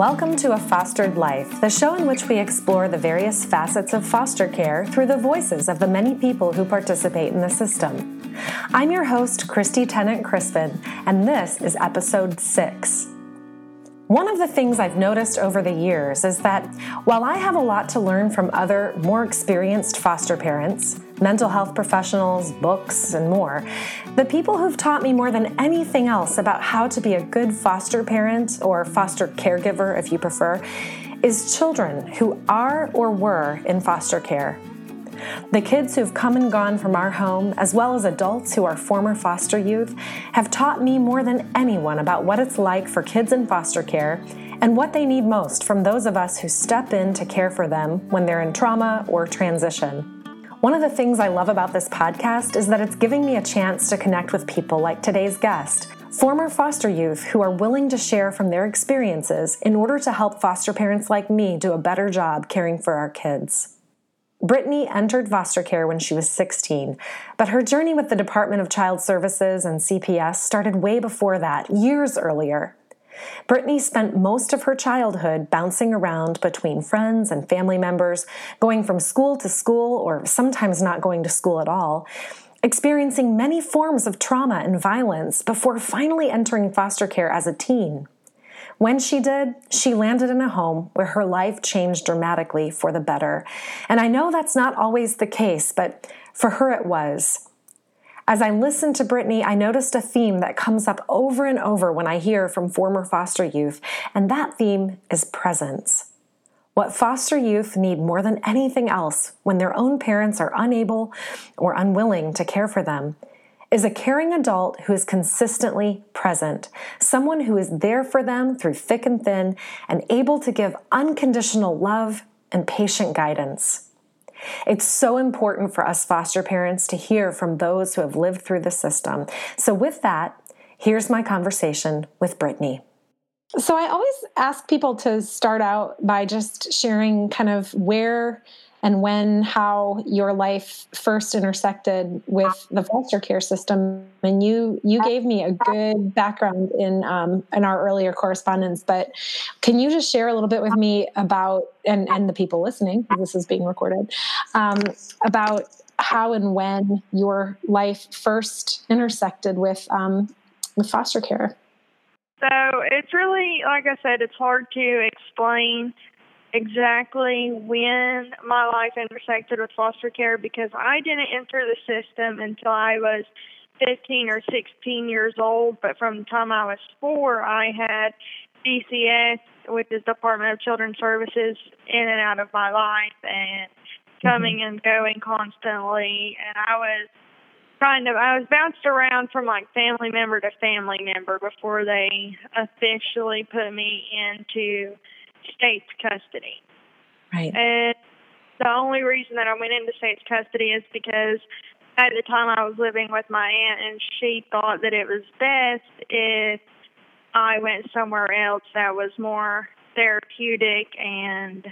Welcome to A Fostered Life, the show in which we explore the various facets of foster care through the voices of the many people who participate in the system. I'm your host, Christy Tennant Crispin, and this is episode six. One of the things I've noticed over the years is that while I have a lot to learn from other, more experienced foster parents, mental health professionals, books, and more, the people who've taught me more than anything else about how to be a good foster parent or foster caregiver, if you prefer, is children who are or were in foster care. The kids who've come and gone from our home, as well as adults who are former foster youth, have taught me more than anyone about what it's like for kids in foster care and what they need most from those of us who step in to care for them when they're in trauma or transition. One of the things I love about this podcast is that it's giving me a chance to connect with people like today's guest, former foster youth who are willing to share from their experiences in order to help foster parents like me do a better job caring for our kids. Brittney entered foster care when she was 16, but her journey with the Department of Child Services and CPS started way before that, years earlier. Brittney spent most of her childhood bouncing around between friends and family members, going from school to school or sometimes not going to school at all, experiencing many forms of trauma and violence before finally entering foster care as a teen. When she did, she landed in a home where her life changed dramatically for the better. And I know that's not always the case, but for her it was. As I listened to Brittney, I noticed a theme that comes up over and over when I hear from former foster youth, and that theme is presence. What foster youth need more than anything else when their own parents are unable or unwilling to care for them is a caring adult who is consistently present, someone who is there for them through thick and thin and able to give unconditional love and patient guidance. It's so important for us foster parents to hear from those who have lived through the system. So, with that, here's my conversation with Brittney. So, I always ask people to start out by just sharing kind of where and when how your life first intersected with the foster care system. And you you gave me a good background in um, in our earlier correspondence but can you just share a little bit with me about and and the people listening this is being recorded um, about how and when your life first intersected with um, with foster care? So it's really like i said it's hard to explain exactly when my life intersected with foster care because I didn't enter the system until I was 15 or 16 years old. But from the time I was four, I had DCS, which is Department of Children's Services, in and out of my life and coming mm-hmm. and going constantly. And I was kind of I was bounced around from like family member to family member before they officially put me into state's custody. Right. And the only reason that I went into state's custody is because at the time I was living with my aunt, and she thought that it was best if I went somewhere else that was more therapeutic and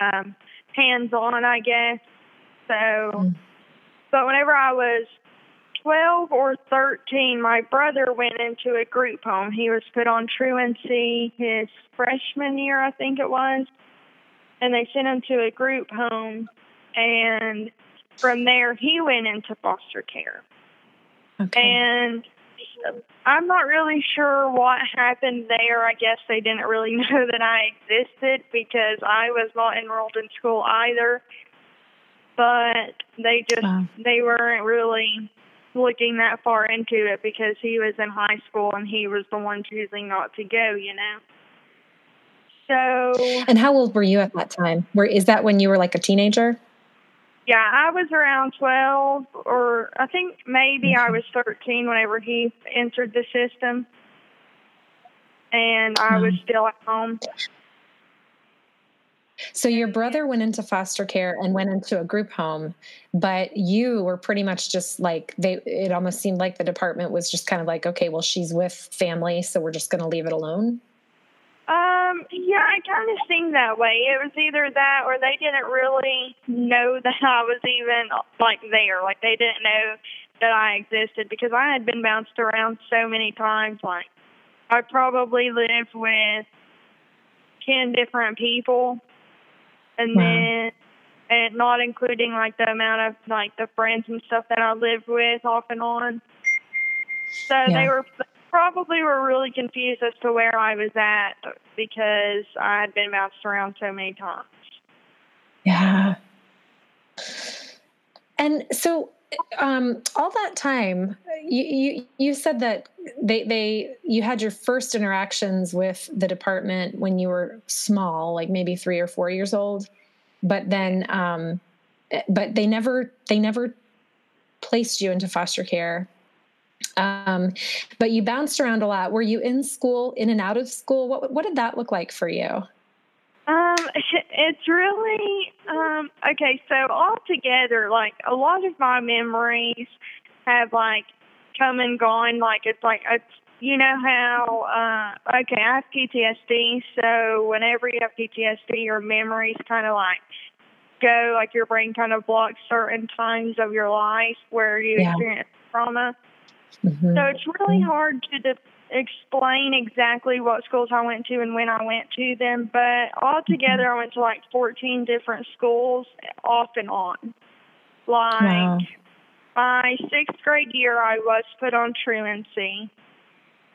um, hands-on, I guess. So, mm. but whenever I was 12 or 13, my brother went into a group home. He was put on truancy his freshman year, I think it was. And they sent him to a group home. And from there, he went into foster care. Okay. And I'm not really sure what happened there. I guess they didn't really know that I existed because I was not enrolled in school either. But they just, wow. they weren't really looking that far into it because he was in high school and he was the one choosing not to go, you know. So And how old were you at that time? Where is that when you were like a teenager? Yeah, I was around 12 or I think maybe I was 13 whenever he entered the system. And I was mm-hmm. still at home. So your brother went into foster care and went into a group home, but you were pretty much just like they it almost seemed like the department was just kind of like, okay, well she's with family, so we're just going to leave it alone. Um, yeah, I kind of seemed that way. It was either that or they didn't really know that I was even like there. Like they didn't know that I existed because I had been bounced around so many times. Like I probably lived with 10 different people. And wow. then, and not including like the amount of like the friends and stuff that I lived with off and on. So yeah. they were probably were really confused as to where I was at because I had been bounced around so many times. Yeah. And so um, all that time, you, you, you said that they they you had your first interactions with the department when you were small, like maybe three or four years old, but then um, but they never they never placed you into foster care. Um, but you bounced around a lot. Were you in school, in and out of school? What what did that look like for you? Um, it's really um okay. So altogether, like a lot of my memories have like come and gone. Like it's like it's you know how uh okay, I have PTSD. So whenever you have PTSD, your memories kind of like go like your brain kind of blocks certain times of your life where you yeah. experience trauma. Mm-hmm. So it's really mm-hmm. hard to de- explain exactly what schools I went to and when I went to them, but altogether I went to like 14 different schools off and on. Like wow. my sixth grade year, I was put on truancy.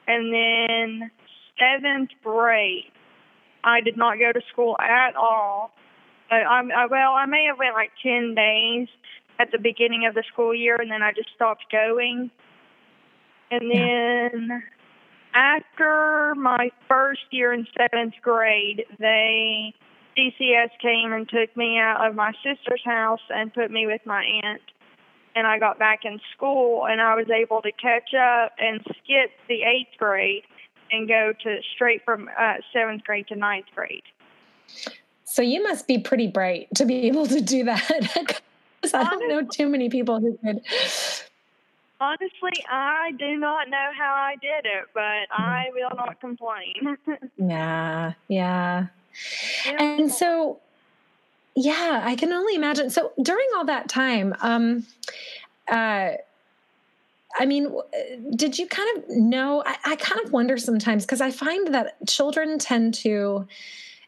And then seventh grade, I did not go to school at all. I, I, well, I may have went like 10 days at the beginning of the school year, and then I just stopped going. And then after my first year in seventh grade, they DCS came and took me out of my sister's house and put me with my aunt. And I got back in school and I was able to catch up and skip the eighth grade and go to straight from uh, seventh grade to ninth grade. So you must be pretty bright to be able to do that. I don't know too many people who could Honestly, I do not know how I did it, but I will not complain. yeah, yeah. And so, yeah, I can only imagine. So during all that time, um, uh, I mean, did you kind of know? I, I kind of wonder sometimes because I find that children tend to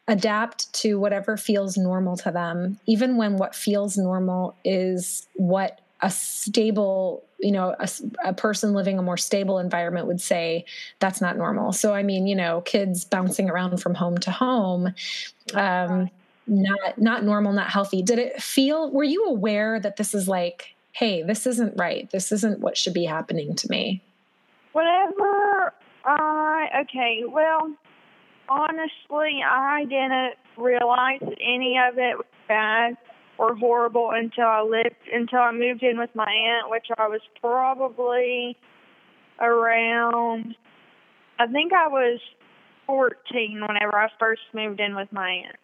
adapt to whatever feels normal to them, even when what feels normal is what a stable you know a, a, person living a more stable environment would say that's not normal. So i mean you know kids bouncing around from home to home um, not not normal not healthy. Did it feel were you aware that this is like hey this isn't right. This isn't what should be happening to me? Whatever i okay well honestly i didn't realize any of it was bad or horrible until I lived until I moved in with my aunt, which I was probably around I think I was 14 whenever I first moved in with my aunt.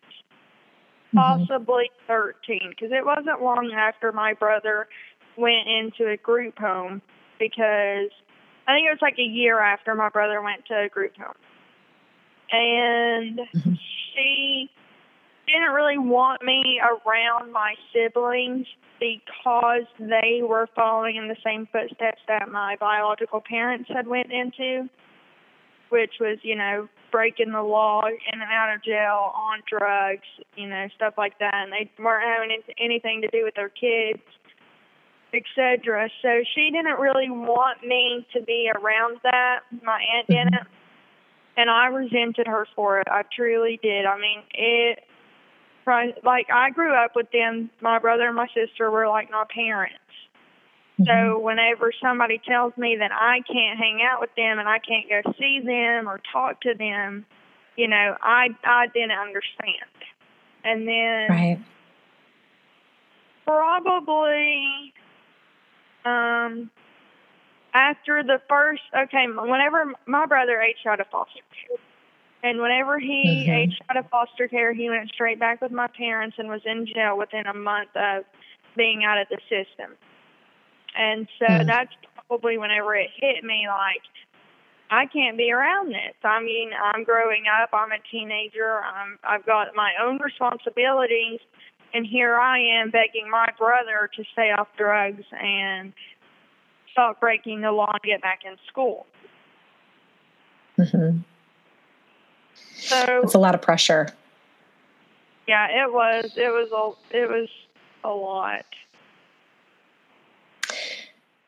Mm-hmm. Possibly 13 because it wasn't long after my brother went into a group home because I think it was like a year after my brother went to a group home. And mm-hmm. she didn't really want me around my siblings because they were following in the same footsteps that my biological parents had went into, which was, you know, breaking the law, in and out of jail, on drugs, you know, stuff like that. And they weren't having anything to do with their kids, etc. So she didn't really want me to be around that. My aunt mm-hmm. didn't. And I resented her for it. I truly did. I mean, it like I grew up with them. My brother and my sister were like my parents. Mm-hmm. So whenever somebody tells me that I can't hang out with them and I can't go see them or talk to them, you know, I I didn't understand. And then right. probably um after the first okay, whenever my brother aged out of foster care and whenever he mm-hmm. aged out of foster care, he went straight back with my parents and was in jail within a month of being out of the system. And so mm-hmm. that's probably whenever it hit me like, I can't be around this. I mean, I'm growing up. I'm a teenager. I'm, I've got my own responsibilities. And here I am begging my brother to stay off drugs and stop breaking the law and get back in school. Mm-hmm. So it's a lot of pressure. Yeah, it was. It was a. It was a lot.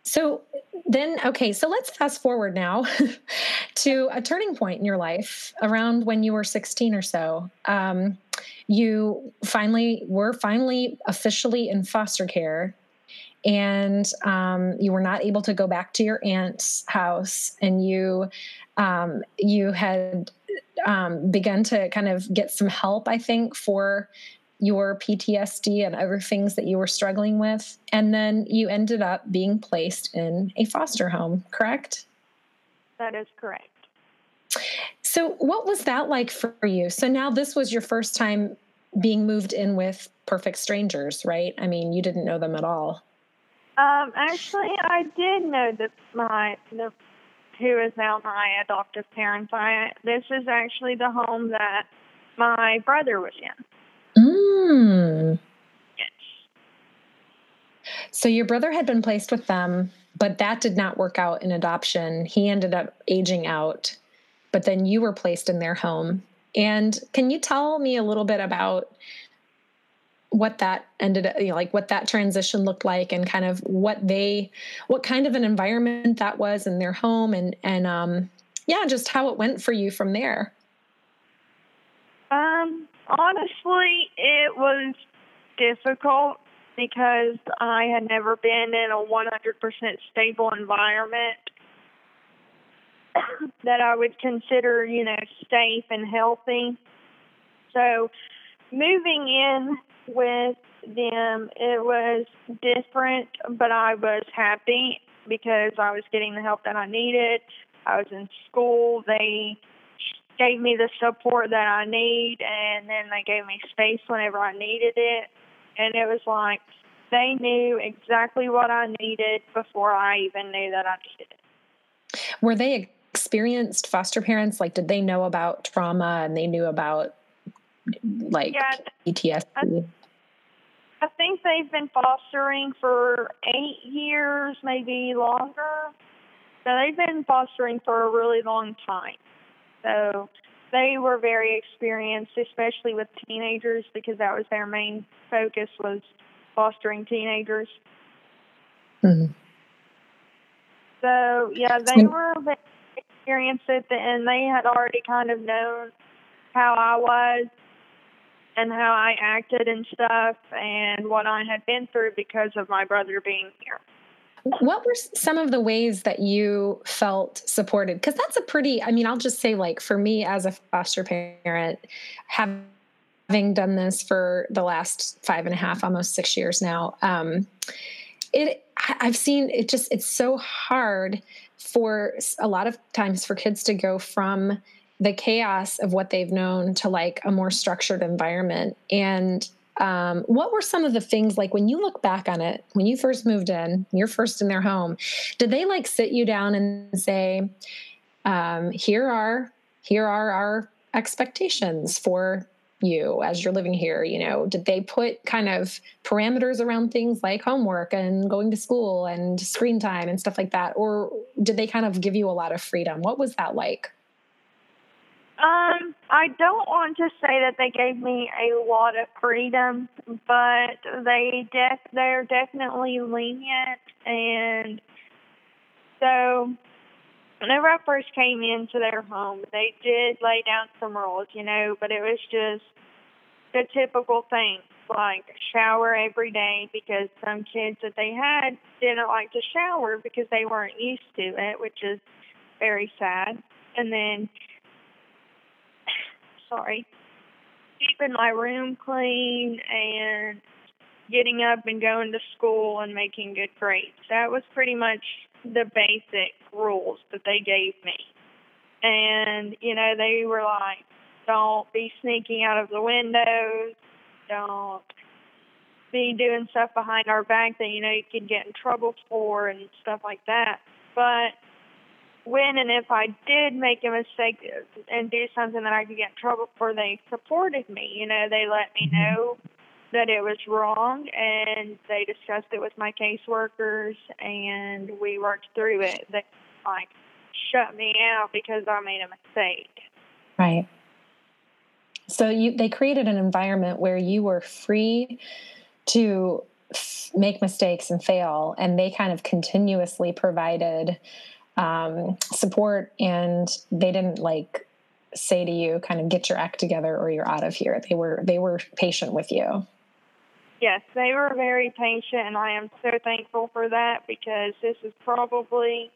So then, okay, so let's fast forward now to a turning point in your life around when you were 16 or so. Um, you finally were finally officially in foster care and um, you were not able to go back to your aunt's house and you um, you had um, begun to kind of get some help i think for your ptsd and other things that you were struggling with. And then you ended up being placed in a foster home correct? That is correct. So what was that like for you? So now this was your first time being moved in with perfect strangers right? I mean you didn't know them at all. Um, actually, I did know that my the who is now my adoptive parents. I this is actually the home that my brother was in. Mm. Yes. So your brother had been placed with them, but that did not work out in adoption. He ended up aging out, but then you were placed in their home. And can you tell me a little bit about what that ended you know, like what that transition looked like and kind of what they what kind of an environment that was in their home and and um yeah just how it went for you from there. Um honestly it was difficult because i had never been in a 100% stable environment that i would consider you know safe and healthy. So moving in with them, it was different, but I was happy because I was getting the help that I needed. I was in school. They gave me the support that I need, and then they gave me space whenever I needed it. And it was like they knew exactly what I needed before I even knew that I needed it. Were they experienced foster parents? Like, did they know about trauma and they knew about like yeah, PTSD? I, think they've been fostering for eight years, maybe longer. So they've been fostering for a really long time. So they were very experienced, especially with teenagers, because that was their main focus was fostering teenagers. Mm-hmm. So yeah, they were very experienced at the end. They had already kind of known how I was and how I acted and stuff and what I had been through because of my brother being here. What were some of the ways that you felt supported? Because that's a pretty, I mean, I'll just say, like, for me as a foster parent, having done this for the last five and a half, almost six years now, um, it, I've seen it just, it's so hard for a lot of times for kids to go from the chaos of what they've known to like a more structured environment. And um, what were some of the things like when you look back on it, when you first moved in, you're first in their home, did they like sit you down and say, um, here are here are our expectations for you as you're living here you know? Did they put kind of parameters around things like homework and going to school and screen time and stuff like that? Or did they kind of give you a lot of freedom? What was that like um, I don't want to say that they gave me a lot of freedom, but they def they're definitely lenient and so whenever I first came into their home, they did lay down some rules, you know, but it was just the typical things like shower every day because some kids that they had didn't like to shower because they weren't used to it, which is very sad. And then sorry, keeping my room clean and getting up and going to school and making good grades. That was pretty much the basic rules that they gave me. And, you know, they were like, don't be sneaking out of the windows, don't be doing stuff behind our back that, you know, you could get in trouble for and stuff like that. But when and if I did make a mistake and do something that I could get in trouble for, they supported me. You know, they let me mm-hmm. know that it was wrong and they discussed it with my caseworkers and we worked through it. They like shut me out because I made a mistake. Right. So you they created an environment where you were free to make mistakes and fail, and they kind of continuously provided um, support, and they didn't like say to you, kind of get your act together or you're out of here. They were they were patient with you. Yes, they were very patient, and I am so thankful for that because this is probably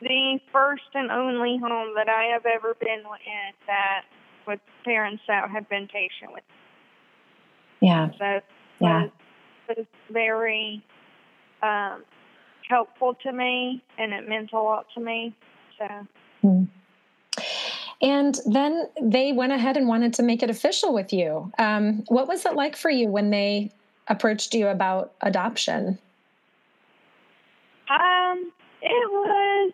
the first and only home that I have ever been in that with parents that have been patient with. Yeah. So yeah. was, was very um, helpful to me, and it meant a lot to me. So. Mm. And then they went ahead and wanted to make it official with you. Um, what was it like for you when they approached you about adoption? Um, it was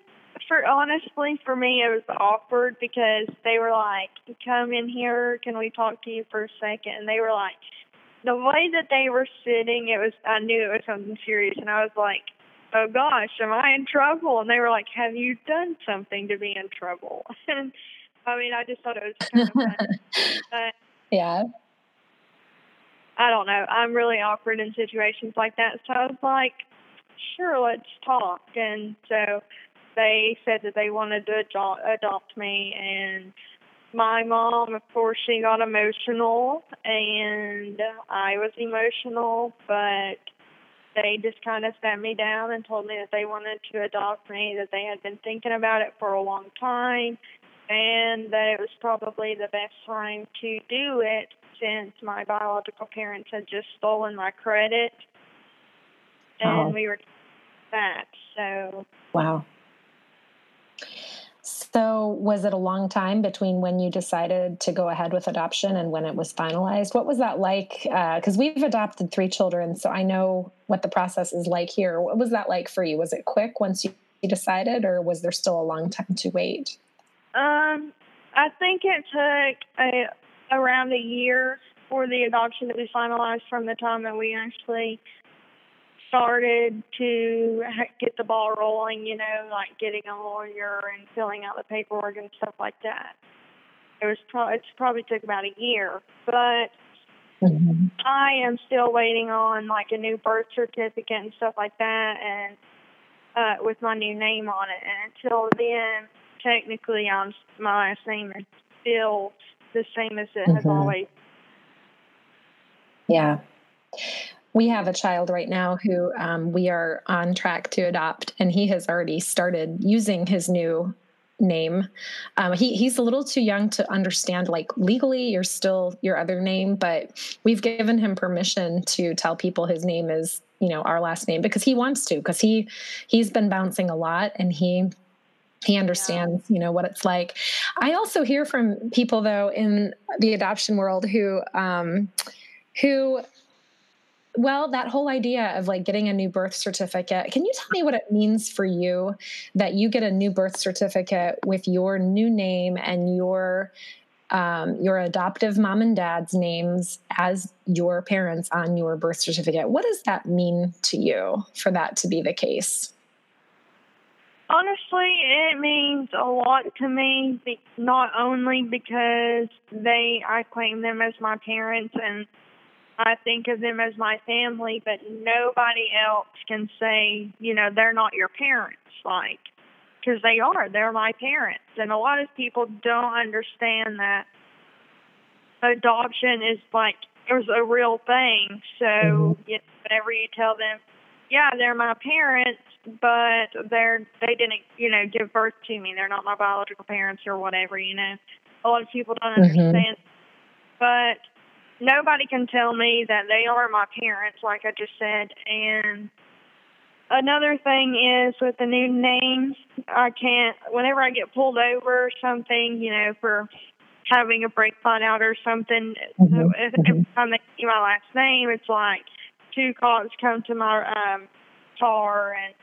for honestly for me it was awkward because they were like, "Come in here, can we talk to you for a second? And they were like, the way that they were sitting, it was I knew it was something serious, and I was like, "Oh gosh, am I in trouble?" And they were like, "Have you done something to be in trouble?" And I mean, I just thought it was kind of funny. but yeah. I don't know. I'm really awkward in situations like that. So I was like, sure, let's talk. And so they said that they wanted to adopt, adopt me. And my mom, of course, she got emotional. And I was emotional. But they just kind of sat me down and told me that they wanted to adopt me, that they had been thinking about it for a long time. And that it was probably the best time to do it since my biological parents had just stolen my credit and we were that so wow was it a long time between when you decided to go ahead with adoption and when it was finalized? What was that like? Because uh, we've adopted three children so i know what the process is like here. What was that like for you? Was it quick once you decided or was there still a long time to wait? Um i think it took a around a year for the adoption to be finalized from the time that we actually started to get the ball rolling, you know, like getting a lawyer and filling out the paperwork and stuff like that. It was pro- it's probably took about a year, but mm-hmm. I am still waiting on like a new birth certificate and stuff like that, and uh, with my new name on it. And until then, technically, I'm my last name is still the same as it mm-hmm. has always. Yeah. We have a child right now who um, we are on track to adopt, and he has already started using his new name. Um, he he's a little too young to understand. Like legally, you're still your other name, but we've given him permission to tell people his name is you know our last name because he wants to because he he's been bouncing a lot and he he understands yeah. you know what it's like i also hear from people though in the adoption world who um who well that whole idea of like getting a new birth certificate can you tell me what it means for you that you get a new birth certificate with your new name and your um, your adoptive mom and dad's names as your parents on your birth certificate? What does that mean to you for that to be the case? Honestly, it means a lot to me, not only because they I claim them as my parents and I think of them as my family, but nobody else can say, you know, they're not your parents, like, because they are. They're my parents. And a lot of people don't understand that adoption is like, there's a real thing. So, mm-hmm. you know, whenever you tell them, yeah, they're my parents, but they're they didn't you know give birth to me. They're not my biological parents or whatever. You know, a lot of people don't mm-hmm. understand. But nobody can tell me that they are my parents, like I just said. And another thing is with the new names, I can't. Whenever I get pulled over or something, you know, for having a brake light out or something, mm-hmm. so if, every time they see my last name, it's like two cops come to my um car and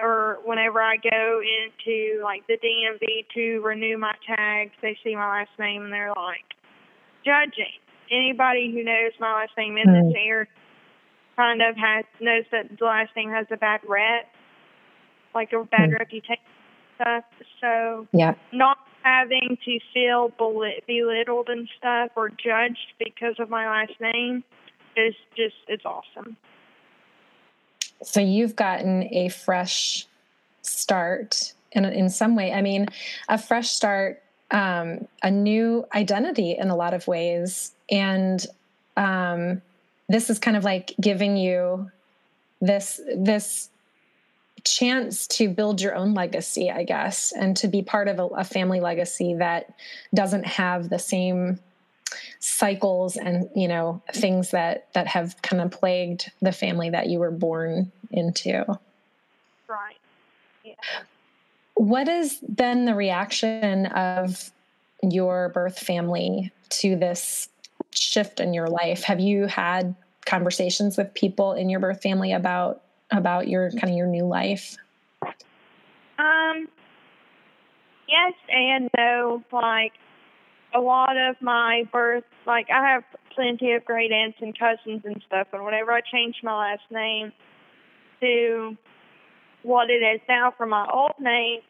or whenever I go into like the DMV to renew my tags, they see my last name and they're like judging. Anybody who knows my last name in this area kind of has knows that the last name has a bad rep, like a bad mm. reputation stuff. So yeah, not having to feel belittled and stuff or judged because of my last name is just it's awesome. So you've gotten a fresh start in in some way. I mean, a fresh start, um, a new identity in a lot of ways, and um, this is kind of like giving you this this chance to build your own legacy, I guess, and to be part of a, a family legacy that doesn't have the same cycles and you know things that that have kind of plagued the family that you were born into. Right. Yeah. What has been the reaction of your birth family to this shift in your life have you had conversations with people in your birth family about about your kind of your new life? Um, yes and no. Like a lot of my birth, like I have plenty of great aunts and cousins and stuff, and whenever I changed my last name to what it is now for my old name,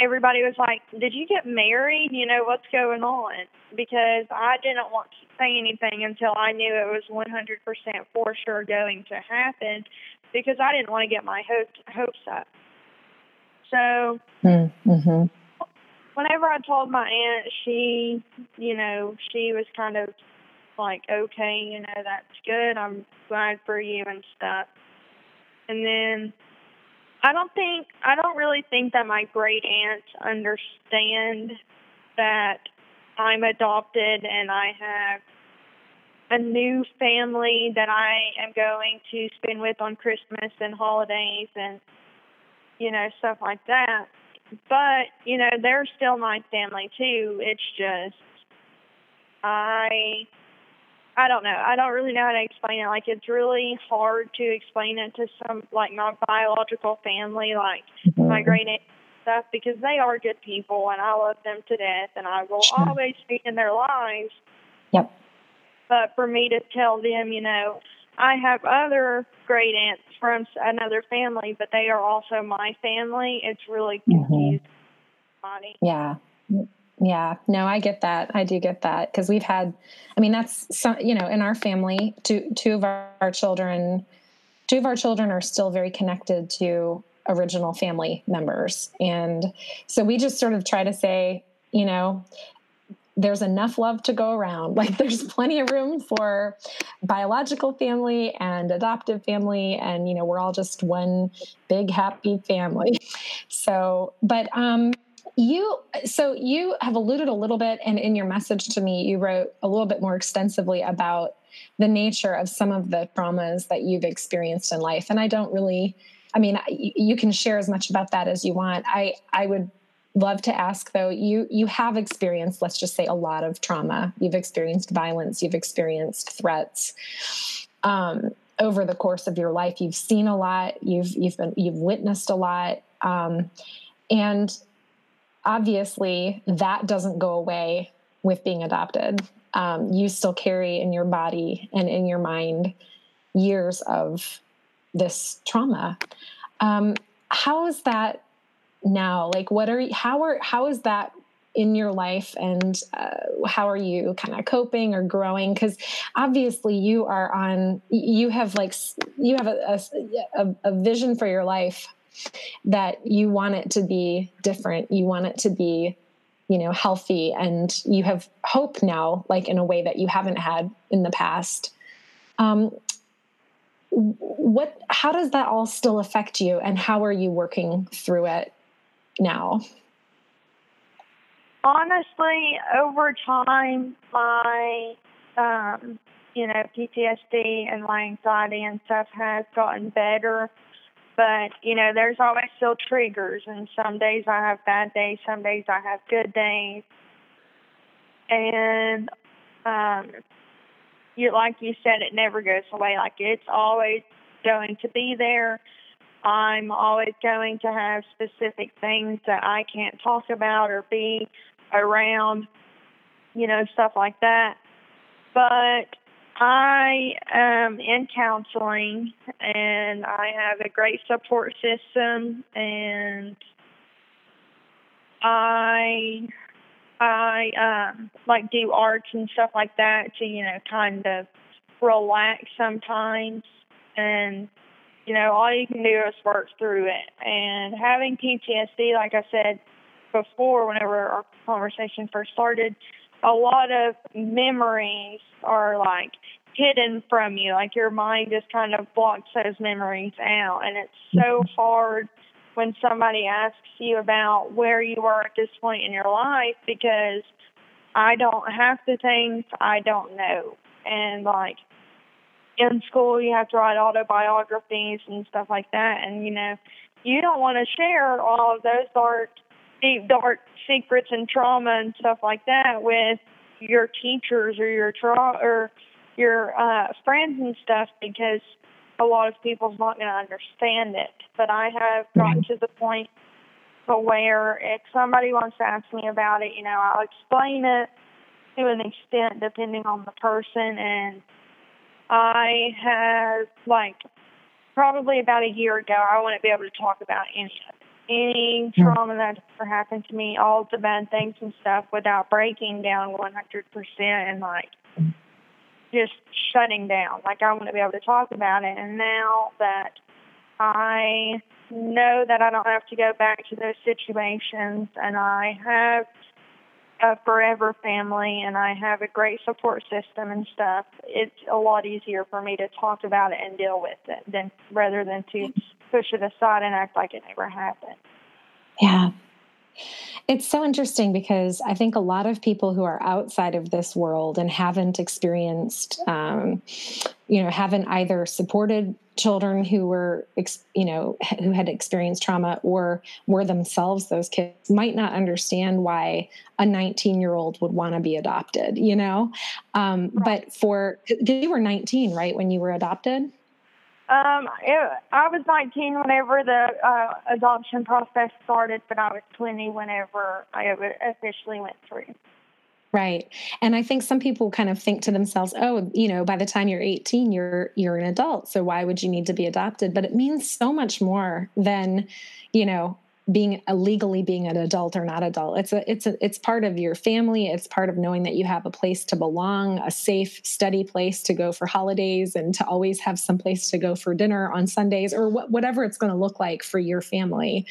everybody was like, "Did you get married? You know what's going on?" Because I didn't want to say anything until I knew it was 100% for sure going to happen because I didn't want to get my hopes hopes up. So mm-hmm. whenever I told my aunt, she, you know, she was kind of like, okay, you know, that's good. I'm glad for you and stuff. And then I don't think I don't really think that my great aunts understand that I'm adopted and I have a new family that I am going to spend with on Christmas and holidays and you know stuff like that. But you know they're still my family too. It's just I I don't know. I don't really know how to explain it. Like it's really hard to explain it to some like my biological family, like mm-hmm. my great aunt stuff, because they are good people and I love them to death and I will sure. always be in their lives. Yep. But for me to tell them, you know, I have other great aunts from another family, but they are also my family. It's really mm-hmm. confusing. Mm-hmm. Yeah. Yeah, no, I get that. I do get that because we've had, I mean, that's some, you know, in our family, two two of our, our children, two of our children are still very connected to original family members, and so we just sort of try to say, you know, there's enough love to go around. Like there's plenty of room for biological family and adoptive family. And, you know, we're all just one big happy family. So, but, um, you so you have alluded a little bit and in your message to me. You wrote a little bit more extensively about the nature of some of the traumas that you've experienced in life. And i don't really i mean you can share as much about that as you want. I i would love to ask though you you have experienced let's just say a lot of trauma. You've experienced violence. You've experienced threats um, over the course of your life. You've seen a lot. You've you've been you've witnessed a lot. Um, and obviously that doesn't go away with being adopted. Um, you still carry in your body and in your mind years of this trauma. Um, how is that now? Like what are how are how is that in your life? And uh, how are you kind of coping or growing? Because obviously you are on you have like you have a, a, a, vision for your life that you want it to be different you want it to be you know healthy and you have hope now like in a way that you haven't had in the past um, what how does that all still affect you and how are you working through it now? Honestly, over time, my um, you know PTSD and my anxiety and stuff has gotten better. But you know, there's always still triggers, and some days I have bad days, some days I have good days, and um, you like you said, it never goes away. Like it's always going to be there. I'm always going to have specific things that I can't talk about or be around, you know, stuff like that. But I am in counseling and I have a great support system and I I um, like do arts and stuff like that to you know kind of relax sometimes, and you know all you can do is work through it. And having PTSD, like I said before, whenever our conversation first started, a lot of memories are like hidden from you. Like your mind just kind of blocks those memories out. And it's so mm-hmm. hard when somebody asks you about where you are at this point in your life because I don't have the things I don't know. And like in school, you have to write autobiographies and stuff like that. And, you know, you don't want to share all of those dark, deep, dark secrets and trauma and stuff like that with your teachers or your tra- or your uh, friends and stuff because a lot of people's not going to understand it. But I have gotten to the point where if somebody wants to ask me about it, you know, I'll explain it to an extent depending on the person. And I have, like, probably about a year ago, I wouldn't be able to talk about any of it. Any hmm. trauma that ever happened to me, all the bad things and stuff, without breaking down 100% and, like, just shutting down. Like I want to be able to talk about it. And now that I know that I don't have to go back to those situations and I have a forever family and I have a great support system and stuff, it's a lot easier for me to talk about it and deal with it than rather than to push it aside and act like it never happened. Yeah, it's so interesting because I think a lot of people who are outside of this world and haven't experienced, um, you know, haven't either supported children who were, you know, who had experienced trauma or were themselves those kids might not understand why a 19 year old would want to be adopted, you know? Um, right. But for, you were 19, right, when you were adopted? Um, it, I was 19 whenever the uh, adoption process started, but I was 20 whenever I officially went through. Right. And I think some people kind of think to themselves, oh, you know, by the time you're 18, you're you're an adult, so why would you need to be adopted? But it means so much more than, you know, being uh, legally being an adult or not adult. It's a it's a it's part of your family. It's part of knowing that you have a place to belong a safe steady place to go for holidays and to always have some place to go for dinner on sundays or wh- whatever it's going to look like for your family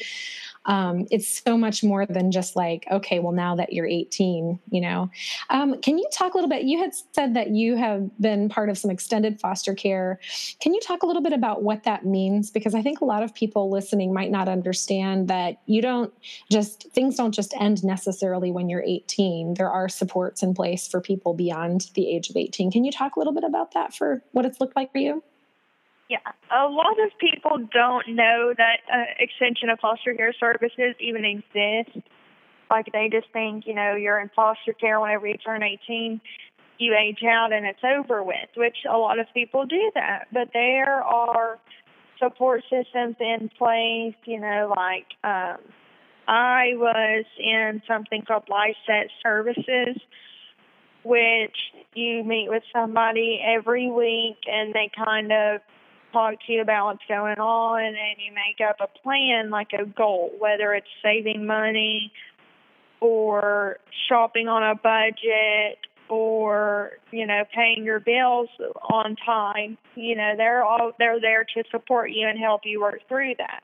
um, it's so much more than just like okay well now that you're 18 you know? Um, can you talk a little bit you had said that you have been part of some extended foster care. Can you talk a little bit about what that means? Because i think a lot of people listening might not understand that you don't just things don't just end necessarily when you're 18 there are supports in place for people beyond the age of 18 can you talk a little bit about that for what it's looked like for you yeah, a lot of people don't know that uh, extension of foster care services even exist. Like they just think, you know, you're in foster care whenever you turn 18, you age out and it's over with, which a lot of people do that. But there are support systems in place, you know, like um, I was in something called Life Set Services, which you meet with somebody every week and they kind of talk to you about what's going on and you make up a plan like a goal, whether it's saving money or shopping on a budget or you know paying your bills on time you know they're all they're there to support you and help you work through that.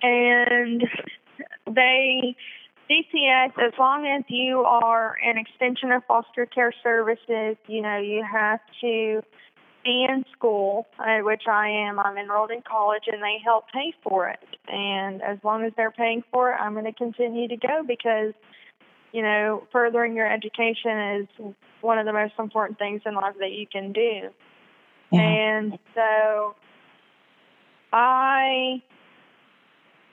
And they DCS, as long as you are an extension of foster care services, you know, you have to be in school, uh, which I am. I'm enrolled in college, and they help pay for it. And as long as they're paying for it, I'm going to continue to go because, you know, furthering your education is one of the most important things in life that you can do. Yeah. And so I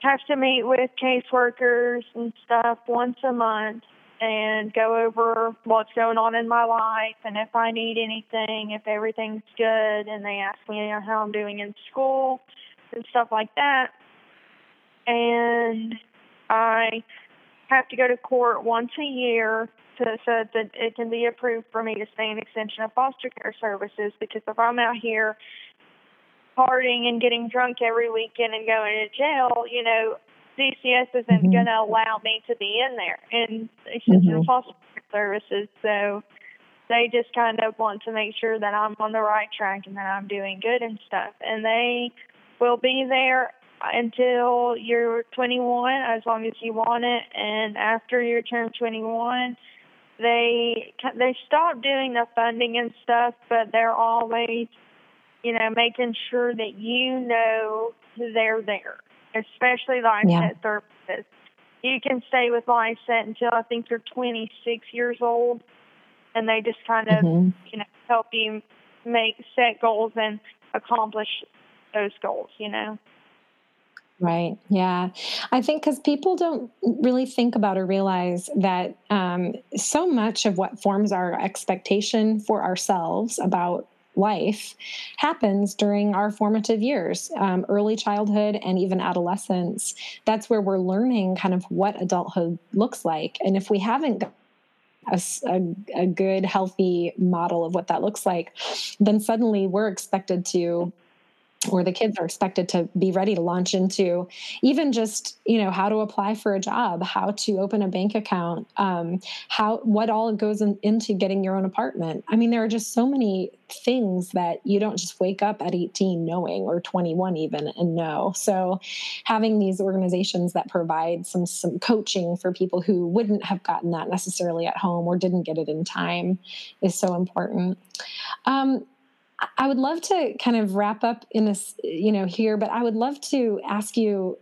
have to meet with caseworkers and stuff once a month and go over what's going on in my life and if I need anything, if everything's good, and they ask me how I'm doing in school and stuff like that. And I have to go to court once a year to, so that it can be approved for me to stay in extension of foster care services because if I'm out here partying and getting drunk every weekend and going to jail, you know, DCS isn't mm-hmm. going to allow me to be in there in extension mm-hmm. foster services. So they just kind of want to make sure that I'm on the right track and that I'm doing good and stuff. And they will be there until you're 21, as long as you want it. And after you turn 21, they they stop doing the funding and stuff, but they're always, you know, making sure that you know they're there, especially the yeah. services. You can stay with LifeSet until I think you're 26 years old, and they just kind of, mm-hmm. you know, help you make set goals and accomplish those goals. You know. Right. Yeah. I think because people don't really think about or realize that um, so much of what forms our expectation for ourselves about life happens during our formative years, um, early childhood, and even adolescence. That's where we're learning kind of what adulthood looks like. And if we haven't a, a, a, good, healthy model of what that looks like, then suddenly we're expected to or the kids are expected to be ready to launch into even just you know how to apply for a job how to open a bank account um, how what all goes in, into getting your own apartment. I mean there are just so many things that you don't just wake up at 18 knowing or 21 even and know. So having these organizations that provide some some coaching for people who wouldn't have gotten that necessarily at home or didn't get it in time is so important. Um, I would love to kind of wrap up in this, you know, here, but I would love to ask you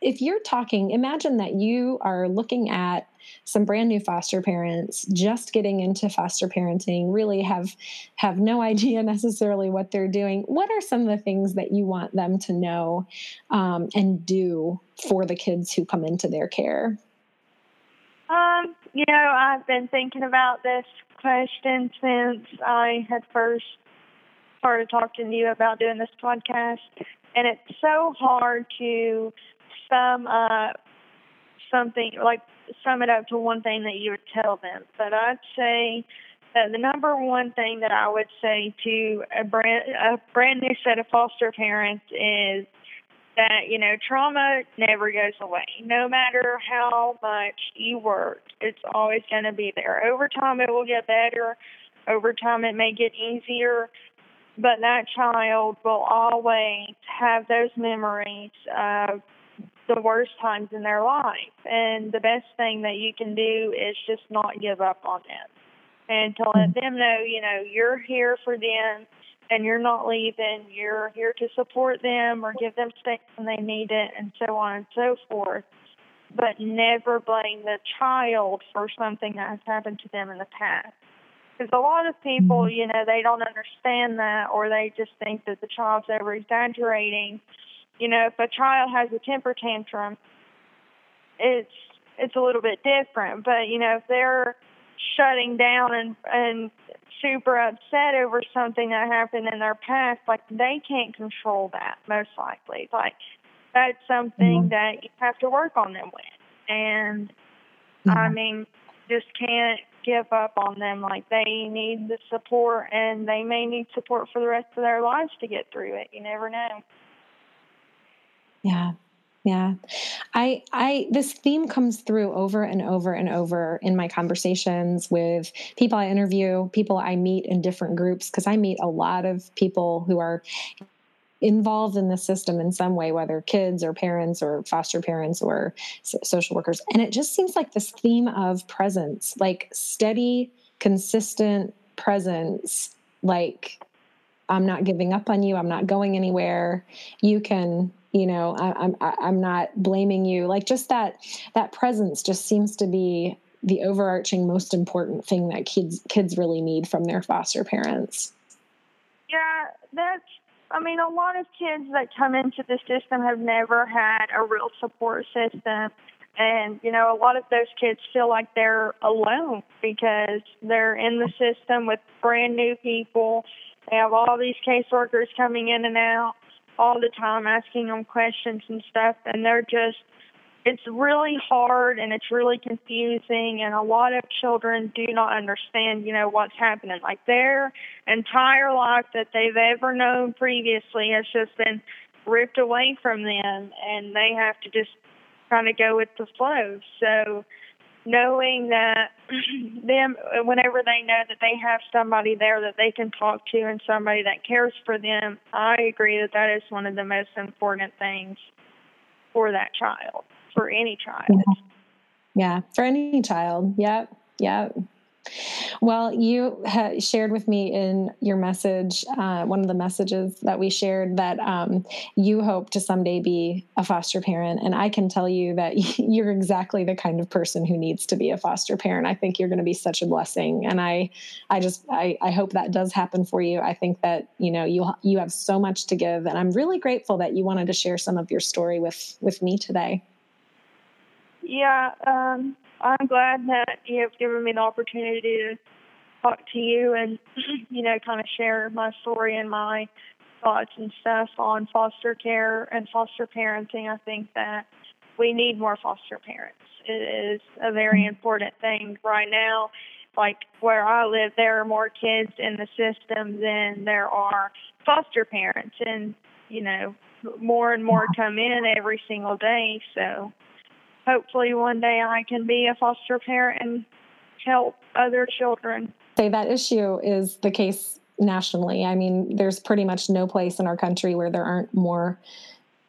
if you're talking, imagine that you are looking at some brand new foster parents just getting into foster parenting really have have no idea necessarily what they're doing. What are some of the things that you want them to know um, and do for the kids who come into their care? Um, you know i've been thinking about this question since i had first started talking to you about doing this podcast, and it's so hard to sum up something like sum it up to one thing that you would tell them. But I'd say that the number one thing that I would say to a brand a brand new set of foster parents is that you know trauma never goes away. No matter how much you work it's always going to be there. Over time it will get better. Over time it may get easier but that child will always have those memories of the worst times in their life. And the best thing that you can do is just not give up on them and to let mm-hmm. them know, you know, you're here for them and you're not leaving. You're here to support them or give them space when they need it and so on and so forth. But never blame the child for something that has happened to them in the past. Because a lot of people, mm-hmm. you know, they don't understand that or they just think that the child's over exaggerating. You know, if a child has a temper tantrum, it's it's a little bit different. But, you know, if they're shutting down and and super upset over something that happened in their past, like they can't control that most likely. Like that's something mm-hmm. that you have to work on them with. And mm-hmm. I mean, just can't give up on them. Like they need the support, and they may need support for the rest of their lives to get through it. You never know. Yeah. Yeah. I I this theme comes through over and over and over in my conversations with people I interview, people I meet in different groups because I meet a lot of people who are involved in the system in some way, whether kids or parents or foster parents or social workers. And it just seems like this theme of presence, like steady, consistent presence, like I'm not giving up on you. I'm not going anywhere. You can, you know, I, I'm I'm not blaming you. Like just that that presence just seems to be the overarching most important thing that kids kids really need from their foster parents. Yeah, that's I mean, a lot of kids that come into the system have never had a real support system. And, you know, a lot of those kids feel like they're alone because they're in the system with brand new people. They have all these caseworkers coming in and out all the time asking them questions and stuff. And they're just it's really hard and it's really confusing and a lot of children do not understand you know what's happening like their entire life that they've ever known previously has just been ripped away from them and they have to just kind of go with the flow. So knowing that them whenever they know that they have somebody there that they can talk to and somebody that cares for them i agree that that is one of the most important things for that child for any child yeah, yeah for any child yep yep well, you shared with me in your message, uh, one of the messages that we shared, that um, you hope to someday be a foster parent. And I can tell you that you're exactly the kind of person who needs to be a foster parent. I think you're going to be such a blessing. And I, I just, I, I hope that does happen for you. I think that, you know, you, you have so much to give. And I'm really grateful that you wanted to share some of your story with, with me today. Yeah. Um, I'm glad that you have given me the opportunity to talk to you and, you know, kind of share my story and my thoughts and stuff on foster care and foster parenting. I think that we need more foster parents. It is a very mm-hmm. important thing right now. Like where I live, there are more kids in the system than there are foster parents, and you know, more and more come in every single day. So hopefully one day I can be a foster parent and help other children. Say that issue is the case nationally. I mean, there's pretty much no place in our country where there aren't more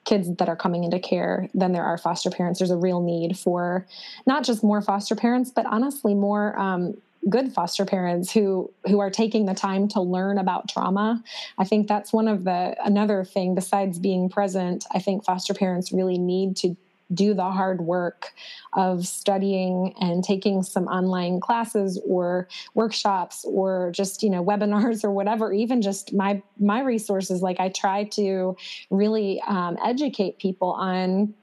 kids that are coming into care than there are foster parents. There's a real need for not just more foster parents, but honestly more um, good foster parents who who are taking the time to learn about trauma. I think that's one of the another thing besides being present. I think foster parents really need to do the hard work of studying and taking some online classes or workshops or just you know webinars or whatever even just my my resources. Like i try to really um, educate people on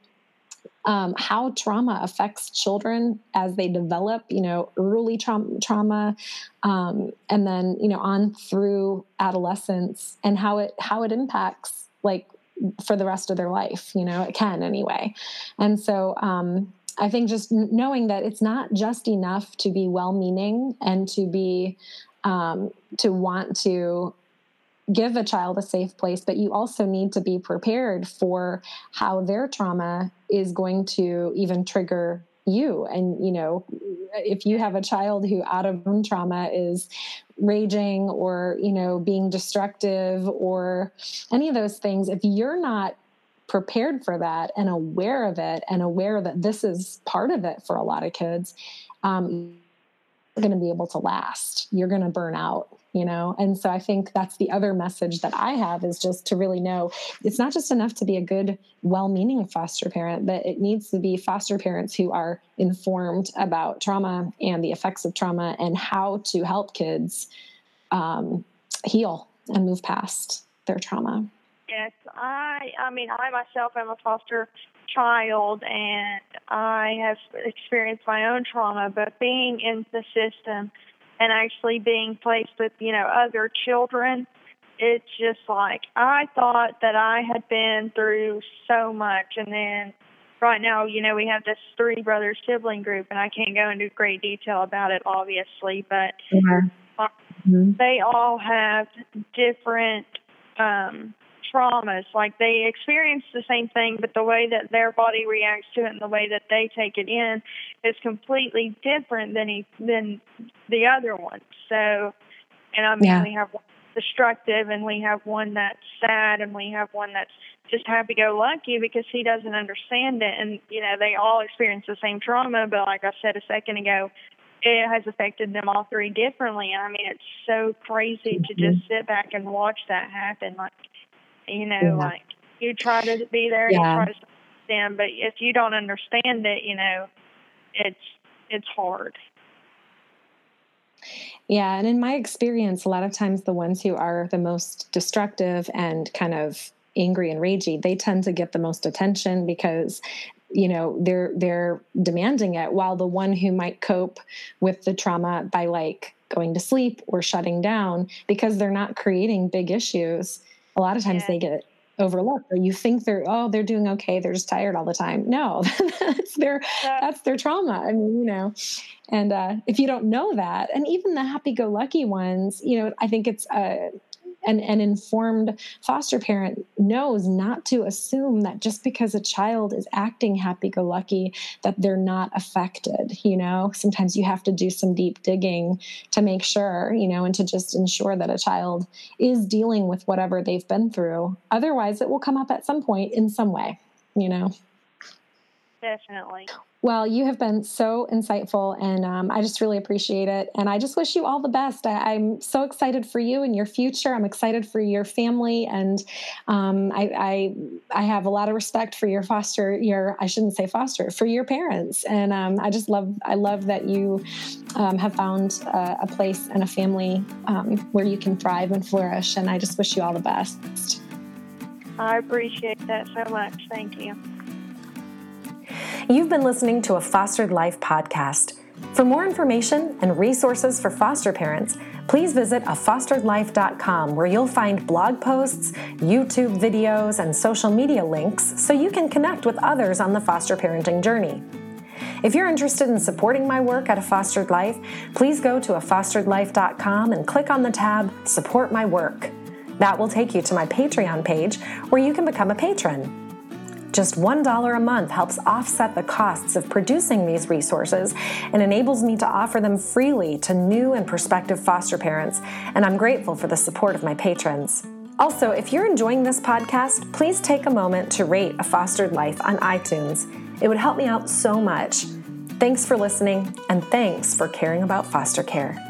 um, how trauma affects children as they develop, you know, early trauma, trauma um, and then you know on through adolescence, and how it how it impacts like for the rest of their life you know it can anyway. And so um, i think just knowing that it's not just enough to be well meaning and to be um, to want to give a child a safe place but you also need to be prepared for how their trauma is going to even trigger you. And you know if you have a child who out of trauma is raging or you know being destructive or any of those things if you're not prepared for that and aware of it and aware that this is part of it for a lot of kids um, you're going to be able to last. You're going to burn out you know? And so i think that's the other message that i have is just to really know it's not just enough to be a good well-meaning foster parent but it needs to be foster parents who are informed about trauma and the effects of trauma and how to help kids um, heal and move past their trauma. Yes i i mean i myself am a foster child and i have experienced my own trauma but being in the system and actually being placed with, you know, other children, it's just like I thought that I had been through so much and then right now, you know, we have this three brother sibling group and I can't go into great detail about it obviously, but mm-hmm. they all have different um traumas. Like they experience the same thing, but the way that their body reacts to it and the way that they take it in is completely different than he, than the other one. So, and I mean, yeah. we have one destructive, and we have one that's sad, and we have one that's just happy-go-lucky because he doesn't understand it. And you know, they all experience the same trauma, but like I said a second ago, it has affected them all three differently. And I mean, it's so crazy to just mm-hmm. sit back and watch that happen. Like you know, yeah. like you try to be there, yeah. you try to understand, but if you don't understand it, you know, it's it's hard. Yeah, and in my experience, a lot of times the ones who are the most destructive and kind of angry and ragey, they tend to get the most attention because you know they're they're demanding it while the one who might cope with the trauma by like going to sleep or shutting down because they're not creating big issues a lot of times yeah. they get overlooked or you think they're oh they're doing okay they're just tired all the time no that's their that's their trauma i mean you know and uh, if you don't know that and even the happy-go-lucky ones you know i think it's uh, an, an informed foster parent knows not to assume that just because a child is acting happy-go-lucky that they're not affected you know? Sometimes you have to do some deep digging to make sure you know and to just ensure that a child is dealing with whatever they've been through. Otherwise it will come up at some point in some way you know? Definitely well, you have been so insightful, and um, I just really appreciate it. And I just wish you all the best. I, am so excited for you and your future. I'm excited for your family, and um, I, I, I have a lot of respect for your foster. Your I shouldn't say foster for your parents, and um, I just love I love that you um, have found a, a, place and a family um, where you can thrive and flourish. And I just wish you all the best. I appreciate that so much. Thank you. You've been listening to a Fostered Life podcast. For more information and resources for foster parents, please visit afosteredlife.com where you'll find blog posts, YouTube videos, and social media links so you can connect with others on the foster parenting journey. If you're interested in supporting my work at A Fostered Life, please go to afosteredlife.com and click on the tab Support My Work. That will take you to my Patreon page where you can become a patron. Just $1 a month helps offset the costs of producing these resources and enables me to offer them freely to new and prospective foster parents, and I'm grateful for the support of my patrons. Also, if you're enjoying this podcast, please take a moment to rate A Fostered Life on iTunes. It would help me out so much. Thanks for listening, and thanks for caring about foster care.